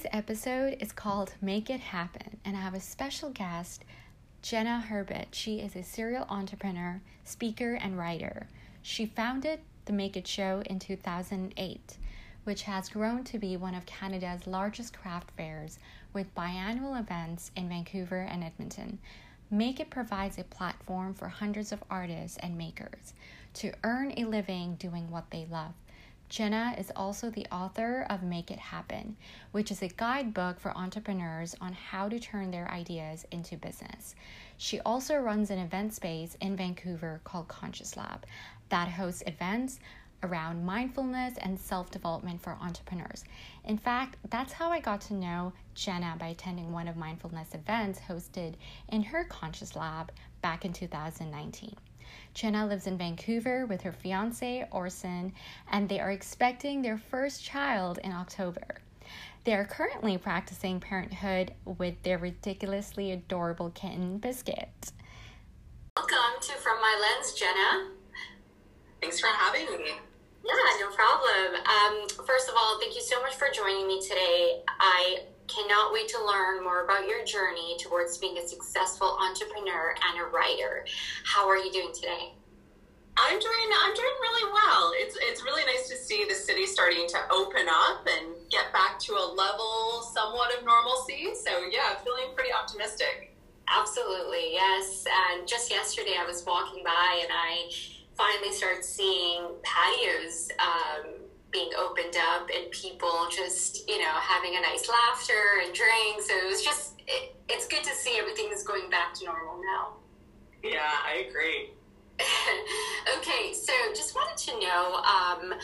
Today's episode is called Make It Happen, and I have a special guest, Jenna Herbert. She is a serial entrepreneur, speaker, and writer. She founded the Make It Show in 2008, which has grown to be one of Canada's largest craft fairs with biannual events in Vancouver and Edmonton. Make It provides a platform for hundreds of artists and makers to earn a living doing what they love. Jenna is also the author of Make It Happen, which is a guidebook for entrepreneurs on how to turn their ideas into business. She also runs an event space in Vancouver called Conscious Lab that hosts events around mindfulness and self development for entrepreneurs. In fact, that's how I got to know Jenna by attending one of mindfulness events hosted in her Conscious Lab back in 2019. Jenna lives in Vancouver with her fiance Orson, and they are expecting their first child in October. They are currently practicing parenthood with their ridiculously adorable kitten, Biscuit. Welcome to From My Lens, Jenna. Thanks for having me. Yeah, no problem. Um, first of all, thank you so much for joining me today. I cannot wait to learn more about your journey towards being a successful entrepreneur and a writer. How are you doing today? I'm doing I'm doing really well. It's it's really nice to see the city starting to open up and get back to a level somewhat of normalcy. So yeah, feeling pretty optimistic. Absolutely, yes. And just yesterday I was walking by and I finally started seeing patios um, being opened up and people just you know having a nice laughter and drinks. So it was just it, it's good to see everything is going back to normal now. Yeah i agree. Okay so just wanted to know um,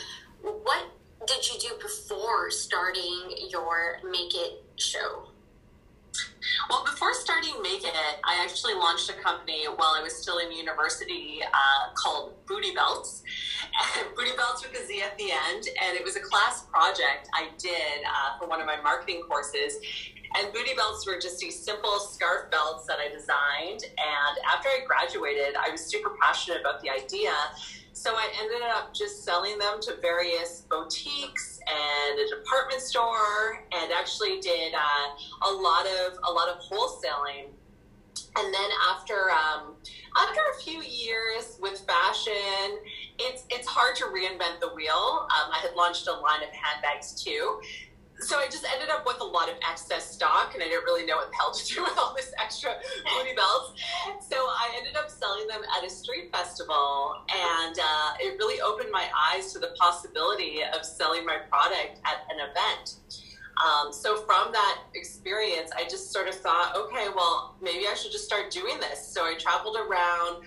what did you do before starting your make it show well, before starting Make It, I actually launched a company while I was still in university uh, called Booty Beltz. And Booty Beltz with a Z at the end. And it was a class project I did uh, for one of my marketing courses. And Booty Beltz were just these simple scarf belts that I designed. And after I graduated, I was super passionate about the idea. So I ended up just selling them to various boutiques and a department store, and actually did uh, a lot of a lot of wholesaling. And then after um, after a few years with fashion, it's it's hard to reinvent the wheel. Um, I had launched a line of handbags too, so I just ended up with a lot of excess stock, and I didn't really know what the hell to do with all this extra Booty Beltz. So I ended up selling them at a street festival, and uh, it really opened my eyes to the possibility of selling my product at an event. Um, so from that experience, I just sort of thought, okay, well, maybe I should just start doing this. So I traveled around,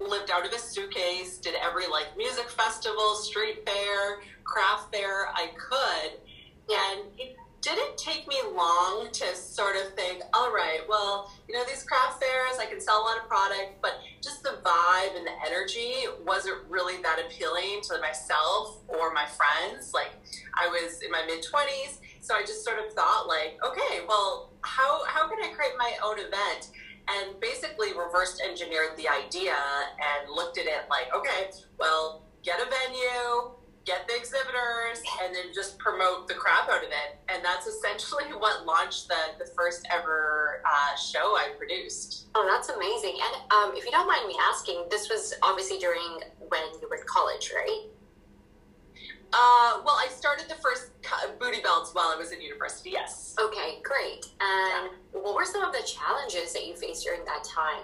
lived out of a suitcase, did every like music festival, street fair, craft fair I could and it didn't take me long to sort of think, all right, well, you know, these craft fairs, I can sell a lot of product, but just the vibe and the energy wasn't really that appealing to myself or my friends. Like, I was in my mid 20s, so I just sort of thought, like, okay, well, how, how can I create my own event? And basically reversed engineered the idea and looked at it like, okay, well, get a venue, get the exhibitors and then just promote the crap out of it. And that's essentially what launched the, the first ever uh, show I produced. Oh, that's amazing. And um, if you don't mind me asking, this was obviously during when you were in college, right? Uh, well, I started the first Booty Beltz while I was in university, yes. Okay, great. And yeah. what were some of the challenges that you faced during that time?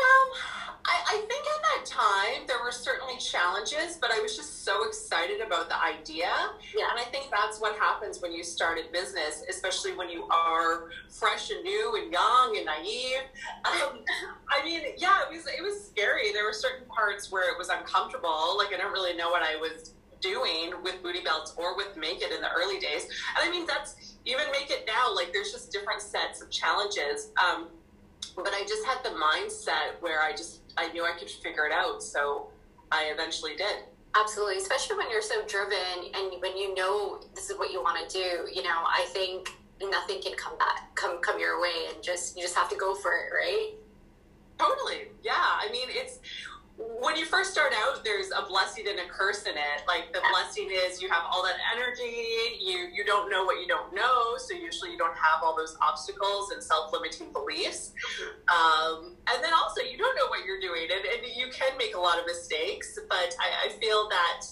Um, I, I think at that time there were certainly challenges, but I was just so excited about the idea. Yeah. And I think that's what happens when you start a business, especially when you are fresh and new and young and naive. Um, I mean, yeah, it was it was scary. There were certain parts where it was uncomfortable. Like I don't really know what I was doing with Booty Beltz or with make it in the early days. And I mean that's even make it now. Like there's just different sets of challenges. Um, but I just had the mindset where I just I knew I could figure it out. So I eventually did. Absolutely, especially when you're so driven and when you know this is what you want to do. You know, I think nothing can come back, come come your way, and just you just have to go for it, right? Totally. Yeah. I mean, it's when you first start out, a blessing and a curse in it. Like the blessing is you have all that energy, you you don't know what you don't know, so usually you don't have all those obstacles and self-limiting beliefs. Um, and then also you don't know what you're doing, and, and you can make a lot of mistakes. But I, I feel that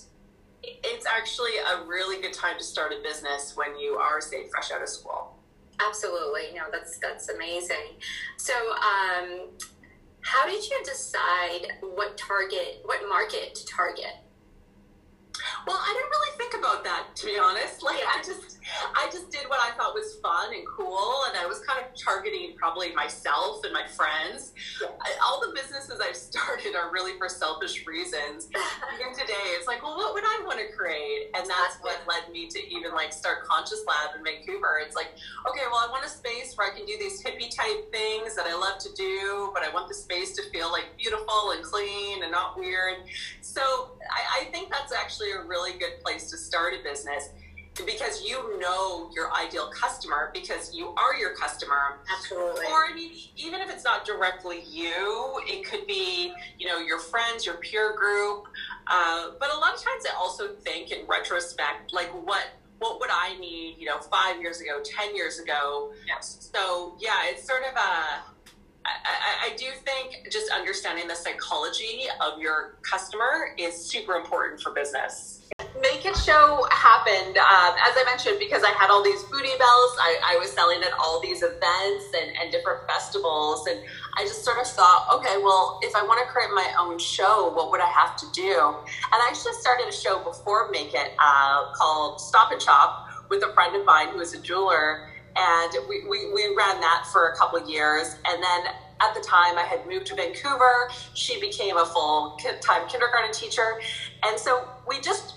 it's actually a really good time to start a business when you are, say, fresh out of school. Absolutely, no, that's that's amazing. So. Um, how did you decide what target, what market to target? Well, I didn't really think about that to be honest. Like I just I just did what I thought was fun and cool and I was kind of targeting probably myself and my friends. I, all the businesses I've started are really for selfish reasons. even today it's like, well what would I want to create? And that's what led me to even like start Conscious Lab in Vancouver. It's like, okay, well I want a space where I can do these hippie type things that I love to do, but I want the space to feel like beautiful and clean and not weird. So I, I think that's actually a really good place to start a business because you know your ideal customer because you are your customer. Absolutely. Or I mean, even if it's not directly you, it could be you know your friends, your peer group. Uh, but a lot of times, I also think in retrospect, like what what would I need, you know, five years ago, ten years ago. Yes. So yeah, it's sort of a I, I, do think just understanding the psychology of your customer is super important for business. Make It Show happened, um, as I mentioned, because I had all these Booty Beltz. I, I was selling at all these events and, and, different festivals. And I just sort of thought, okay, well, if I want to create my own show, what would I have to do? And I actually started a show before Make It uh, called Stop and Shop with a friend of mine who is a jeweler and we, we, we ran that for a couple of years. And then at the time, I had moved to Vancouver. She became a full time kindergarten teacher. And so we just,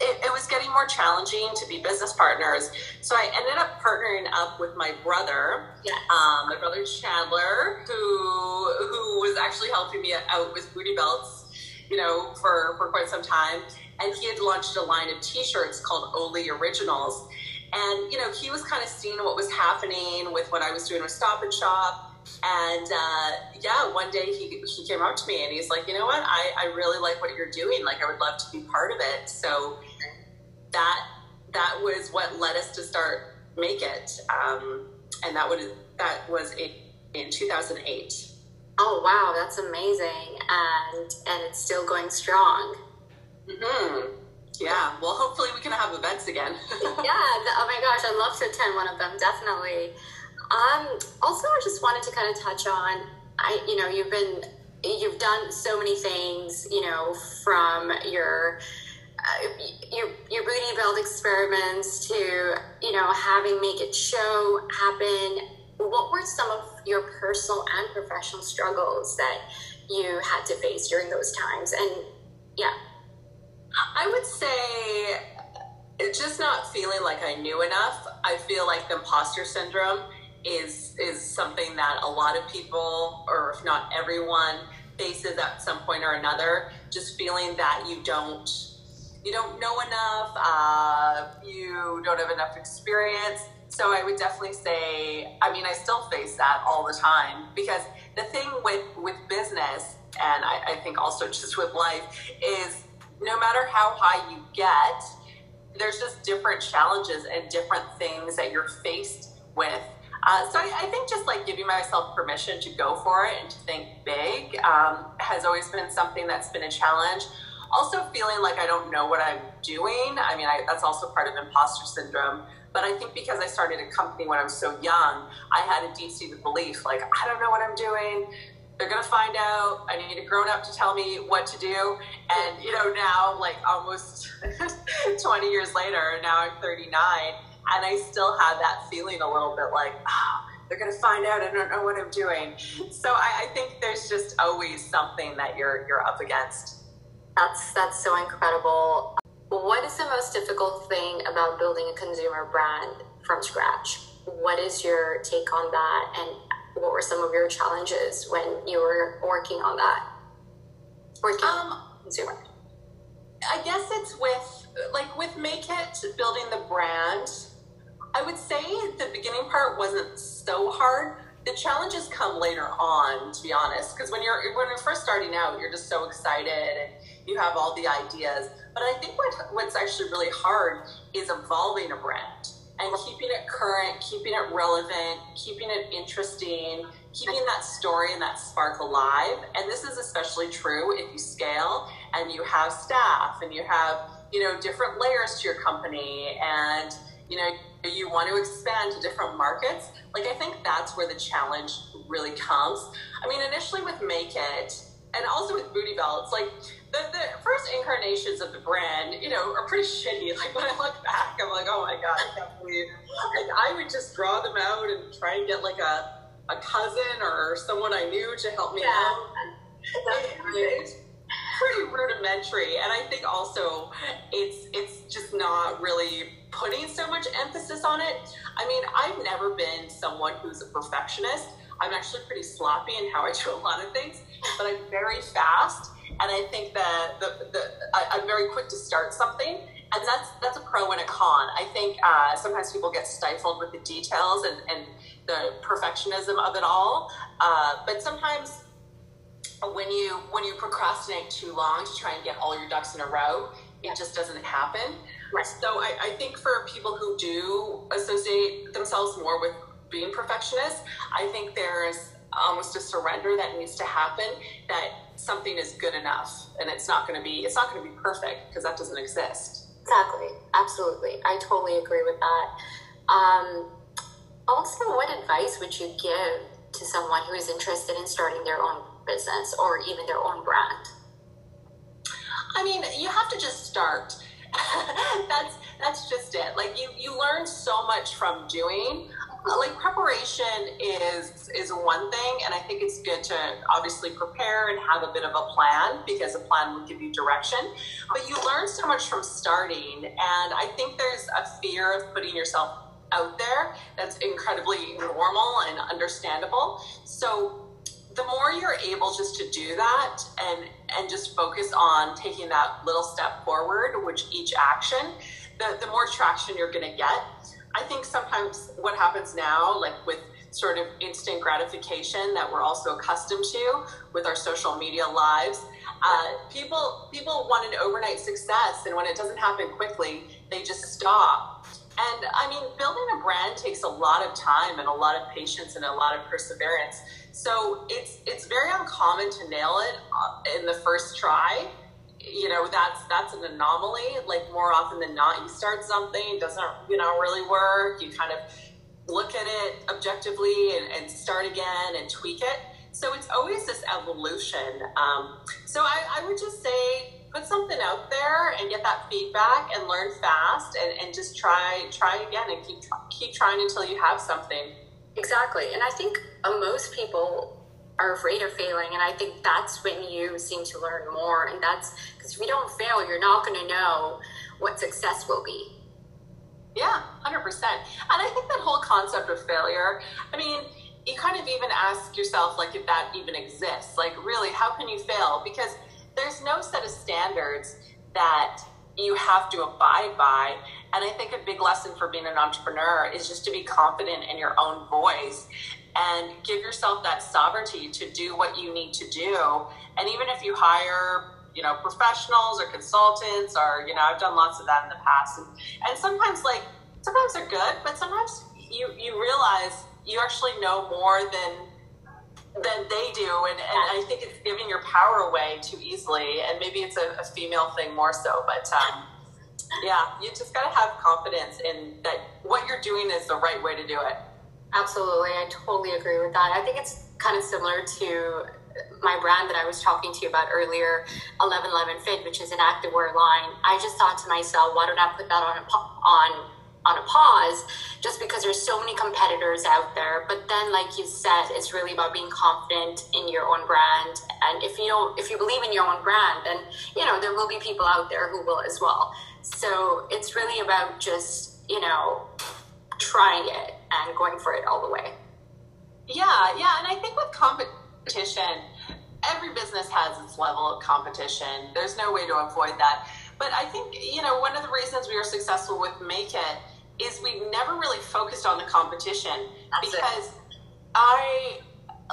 it, it, was getting more challenging to be business partners. So I ended up partnering up with my brother, yeah. um, my brother Chandler, who who was actually helping me out with Booty Beltz, you know, for, for quite some time. And he had launched a line of t-shirts called Oli Originals. And, you know, he was kind of seeing what was happening with what I was doing with Stop and Shop. And uh, yeah, one day he, he came up to me and he's like, you know what? I, I really like what you're doing. Like, I would love to be part of it. So that that was what led us to start Make It. Um, and that would that was in, in 2008. Oh wow, that's amazing, and and it's still going strong. Mm-hmm. Yeah, well, hopefully we can have events again. yeah, oh my gosh, I'd love to attend one of them, definitely. Um, also, I just wanted to kind of touch on, I, you know, you've been, you've done so many things, you know, from your, uh, your your booty build experiments to you know having make it show happen. What were some of your personal and professional struggles that you had to face during those times? And yeah. I would say it's just not feeling like I knew enough. I feel like the imposter syndrome is is something that a lot of people, or if not everyone, faces at some point or another. Just feeling that you don't you don't know enough, uh, you don't have enough experience. So I would definitely say, I mean, I still face that all the time because the thing with with business, and I, I think also just with life, is no matter how high you get, there's just different challenges and different things that you're faced with. Uh, so I, I, think just like giving myself permission to go for it and to think big um, has always been something that's been a challenge. Also, feeling like I don't know what I'm doing. I mean, I, that's also part of imposter syndrome. But I think because I started a company when I was so young, I had a deep seated belief like, I don't know what I'm doing they're gonna find out. I need a grown up to tell me what to do. And you know, now like almost 20 years later, now I'm 39, and I still have that feeling a little bit like, oh, they're gonna find out. I don't know what I'm doing. So I, I think there's just always something that you're you're up against. That's that's so incredible. What is the most difficult thing about building a consumer brand from scratch? What is your take on that? And what were some of your challenges when you were working on that? Working um, consumer. I guess it's with like with Make It building the brand. I would say the beginning part wasn't so hard. the challenges come later on, to be honest, because when you're when you're first starting out, you're just so excited and you have all the ideas. But I think what what's actually really hard is evolving a brand and keeping it current, keeping it relevant, keeping it interesting, keeping that story and that spark alive. And this is especially true if you scale and you have staff and you have, you know, different layers to your company and, you know, you want to expand to different markets. Like, I think that's where the challenge really comes. I mean, initially with Make It and also with Booty Beltz, like, the, the first incarnations of the brand, you know, are pretty shitty. Like when I look back, I'm like, oh my god, I can't believe. Like I would just draw them out and try and get like a a cousin or someone I knew to help me yeah. out. Pretty rudimentary, and I think also it's it's just not really putting so much emphasis on it. I mean, I've never been someone who's a perfectionist. I'm actually pretty sloppy in how I do a lot of things, but I'm very fast and I think that the, the, I, am very quick to start something, and that's that's a pro and a con. I think uh, sometimes people get stifled with the details and, and the perfectionism of it all, uh, but sometimes when you when you procrastinate too long to try and get all your ducks in a row, it just doesn't happen. Right. So I, I think for people who do associate themselves more with being perfectionists, I think there's almost a surrender that needs to happen that something is good enough and it's not going to be it's not going to be perfect because that doesn't exist. Exactly. Absolutely. I totally agree with that. Um, also what advice would you give to someone who is interested in starting their own business or even their own brand? I mean you have to just start. That's that's just it. Like you you learn so much from doing Uh, like preparation is is one thing and i think it's good to obviously prepare and have a bit of a plan because a plan will give you direction. But you learn so much from starting and i think there's a fear of putting yourself out there that's incredibly normal and understandable. So the more you're able just to do that and and just focus on taking that little step forward which each action the, the more traction you're going to get I think sometimes what happens now, like with sort of instant gratification that we're also accustomed to with our social media lives, uh, people people want an overnight success, and when it doesn't happen quickly, they just stop. And I mean, building a brand takes a lot of time and a lot of patience and a lot of perseverance. So it's it's very uncommon to nail it uh, in the first try you know that's that's an anomaly. Like more often than not you start something doesn't you know really work. You kind of look at it objectively and, and start again and tweak it. So it's always this evolution. Um, so I, I, would just say put something out there and get that feedback and learn fast and, and just try try again and keep keep trying until you have something. Exactly. And i think most people are afraid of failing. And I think that's when you seem to learn more. And that's because if you don't fail, you're not going to know what success will be. Yeah, 100%. And I think that whole concept of failure, I mean, you kind of even ask yourself, like, if that even exists. Like, really, how can you fail? Because there's no set of standards that you have to abide by. And I think a big lesson for being an entrepreneur is just to be confident in your own voice and give yourself that sovereignty to do what you need to do. And even if you hire, you know, professionals or consultants, or you know, I've done lots of that in the past, and, and sometimes like sometimes they're good, but sometimes you you realize you actually know more than than they do, and, and I think it's giving your power away too easily. And maybe it's a, a female thing more so, but. Um, yeah, you just got to have confidence in that what you're doing is the right way to do it. Absolutely. I totally agree with that. I think it's kind of similar to my brand that I was talking to you about earlier, 1111 Fit, which is an activewear line. I just thought to myself, why don't I put that on a, on on a pause just because there's so many competitors out there but then like you said it's really about being confident in your own brand and if you don't if you believe in your own brand then you know there will be people out there who will as well so it's really about just you know trying it and going for it all the way. Yeah, yeah. And I think with competition, every business has its level of competition. There's no way to avoid that. But I think, you know, one of the reasons we were successful with Make It is we never really focused on the competition That's because it. I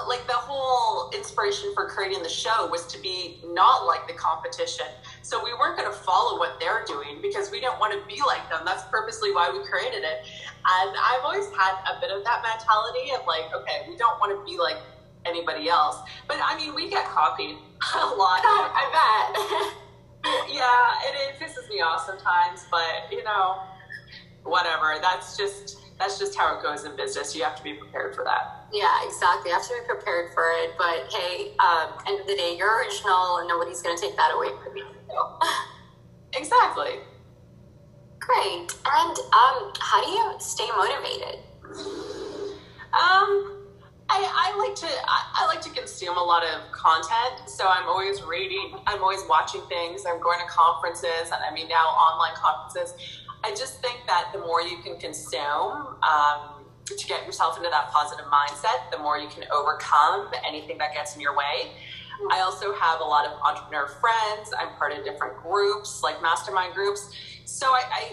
like the whole inspiration for creating the show was to be not like the competition. So we weren't going to follow what they're doing because we didn't want to be like them. That's purposely why we created it. And I've always had a bit of that mentality of like, okay, we don't want to be like anybody else. But I mean, we get copied a lot. I bet. yeah, it, it pisses me off sometimes, but you know, whatever. That's just that's just how it goes in business. You have to be prepared for that. Yeah, exactly. You have to be prepared for it. But hey, um, end of the day, you're original, and nobody's going to take that away from you. Exactly. Great. And um, how do you stay motivated? Um, I, I like to I, I, like to consume a lot of content, so I'm always reading. I'm always watching things. I'm going to conferences, and I mean now online conferences. I just think that the more you can consume um, to get yourself into that positive mindset, the more you can overcome anything that gets in your way. I also have a lot of entrepreneur friends. I'm part of different groups, like mastermind groups. So I, I,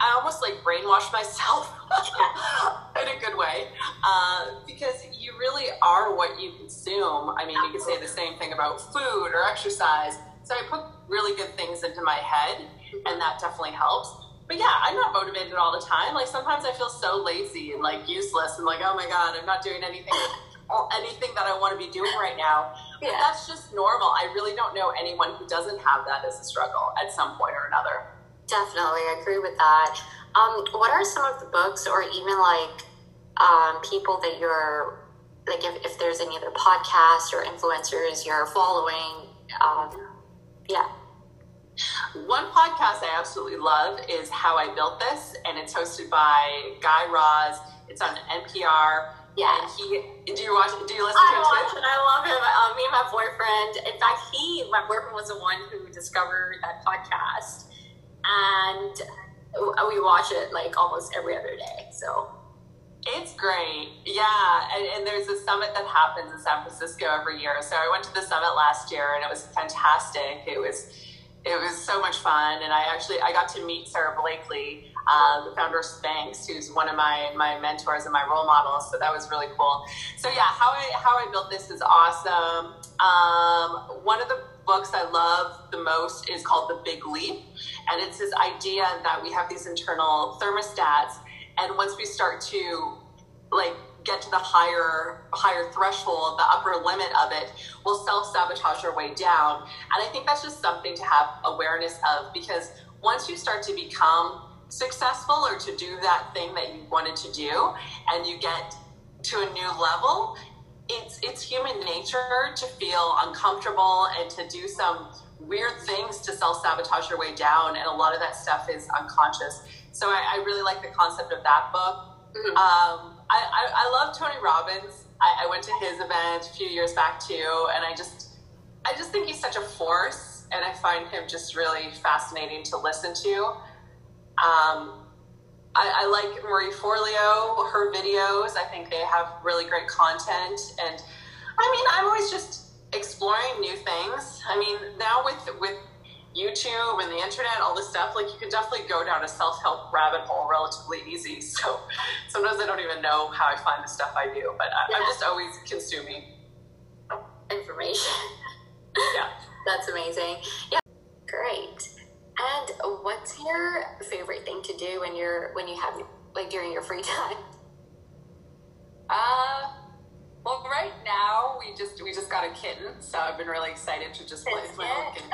I almost like brainwash myself in a good way uh, because you really are what you consume. I mean, you could say the same thing about food or exercise. So I put really good things into my head, and that definitely helps but yeah, I'm not motivated all the time. Like sometimes I feel so lazy and like useless and like, oh my god, I'm not doing anything anything that I want to be doing right now. Yeah. That's just normal. I really don't know anyone who doesn't have that as a struggle at some point or another. Definitely, I agree with that. Um, what are some of the books or even like um, people that you're like if, if there's any other podcasts or influencers you're following? Um, yeah. One podcast I absolutely love is How I Built This, and it's hosted by Guy Raz. It's on NPR. Yeah. And he, do you watch? Do you listen I to watch it? I love him. Um, me and my boyfriend. In fact, he, my boyfriend, was the one who discovered that podcast, and we watch it like almost every other day. So it's great. Yeah. And, and, there's a summit that happens in San Francisco every year. So I went to the summit last year and it was fantastic. It was it was so much fun. And i actually i got to meet Sara Blakely uh, the founder of spanx who's one of my my mentors and my role models. So that was really cool. So yeah how i how i built this is awesome. Um, one of the books i love the most is called the big leap. And it's this idea that we have these internal thermostats. And once we start to like get to the higher higher threshold, the upper limit of it, will self sabotage your way down. And I think that's just something to have awareness of because once you start to become successful or to do that thing that you wanted to do, and you get to a new level, it's it's human nature to feel uncomfortable and to do some weird things to self sabotage your way down, and a lot of that stuff is unconscious. So I, I really like the concept of that book. Mm-hmm. Um, I, I, I, love Tony Robbins. I, I, went to his event a few years back too, and I just I just think he's such a force, and I find him just really fascinating to listen to. Um, I, I, like Marie Forleo, her videos. I think they have really great content, and I mean, I'm always just exploring new things. I mean, now with with YouTube and the internet, all this stuff, like you can definitely go down a self help rabbit hole relatively easy. So sometimes I don't even know how I find the stuff I do, but I, am just always consuming information. yeah, that's amazing. Yeah, great. And what's your favorite thing to do when you're when you have like during your free time? Uh, well, right now we just we just got a kitten, so I've been really excited to just play with my kitten.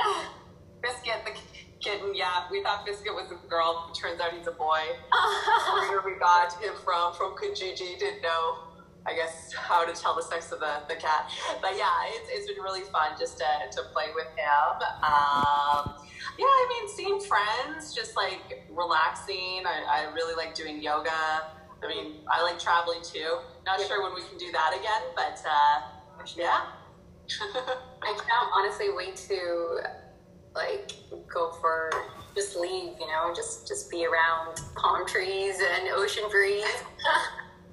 Biscuit, the kitten, yeah, we thought Biscuit was a girl. Turns out he's a boy. Where we got him from, from Kijiji, didn't know, I guess, how to tell the sex of the, the cat. But yeah, it's, it's been really fun just to, to play with him. Um, yeah, I mean, seeing friends, just like relaxing. I, I really like doing yoga. I mean, I like traveling too. Not sure when we can do that again, but uh, yeah. I can't honestly wait to like go for just leave, you know, just just be around palm trees and ocean breeze.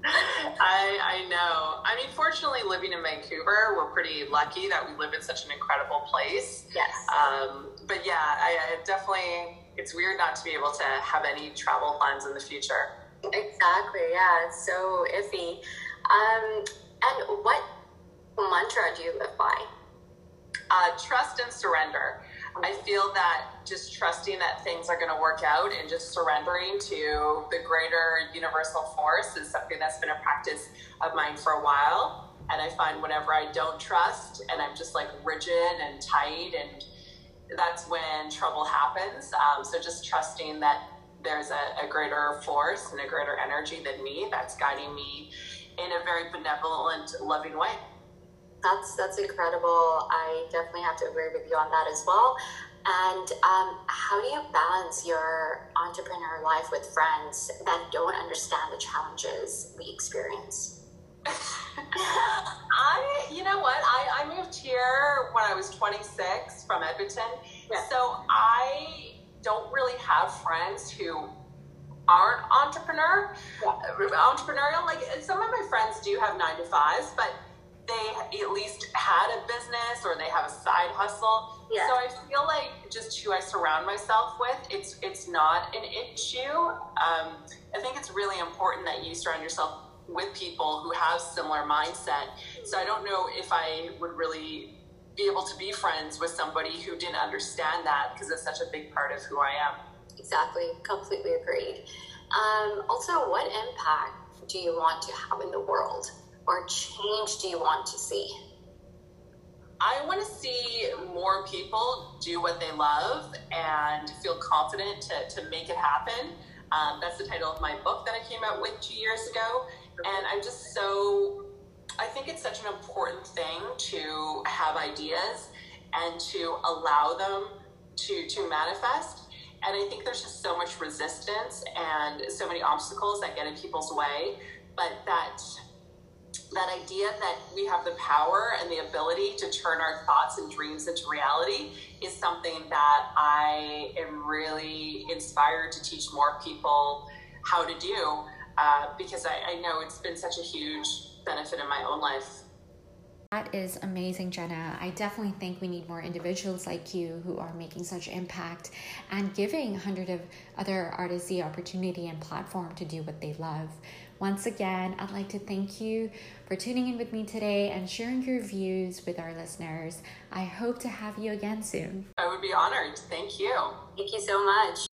I I know. I mean, fortunately, living in Vancouver, we're pretty lucky that we live in such an incredible place. Yes. Um, but yeah, I, I definitely. It's weird not to be able to have any travel plans in the future. Exactly. Yeah. It's so iffy. Um, and what mantra do you live by? Uh, trust and surrender. I feel that just trusting that things are going to work out and just surrendering to the greater universal force is something that's been a practice of mine for a while. And I find whenever I don't trust and I'm just like rigid and tight, and that's when trouble happens. Um, so just trusting that there's a, a greater force and a greater energy than me that's guiding me in a very benevolent, loving way. That's that's incredible. I definitely have to agree with you on that as well. And um, how do you balance your entrepreneur life with friends that don't understand the challenges we experience? I, you know what? I, I moved here when I was 26 from Edmonton. Yeah. So I don't really have friends who aren't entrepreneur, yeah. entrepreneurial. Like some of my friends do have nine to fives, but they at least had a business or they have a side hustle. Yeah. So I feel like just who I surround myself with, it's it's not an issue. Um, I think it's really important that you surround yourself with people who have similar mindset. So I don't know if I would really be able to be friends with somebody who didn't understand that because it's such a big part of who I am. Exactly, completely agreed. Um, also, what impact do you want to have in the world? Or change do you want to see? I want to see more people do what they love and feel confident to, to make it happen. Um, that's the title of my book that I came out with two years ago. And I'm just so, I think it's such an important thing to have ideas and to allow them to, to manifest. And I think there's just so much resistance and so many obstacles that get in people's way, but that that idea that we have the power and the ability to turn our thoughts and dreams into reality is something that I am really inspired to teach more people how to do uh, because I, I know it's been such a huge benefit in my own life. That is amazing, Jenna. I definitely think we need more individuals like you who are making such impact and giving hundreds of other artists the opportunity and platform to do what they love. Once again, I'd like to thank you for tuning in with me today and sharing your views with our listeners. I hope to have you again soon. I would be honored. Thank you. Thank you so much.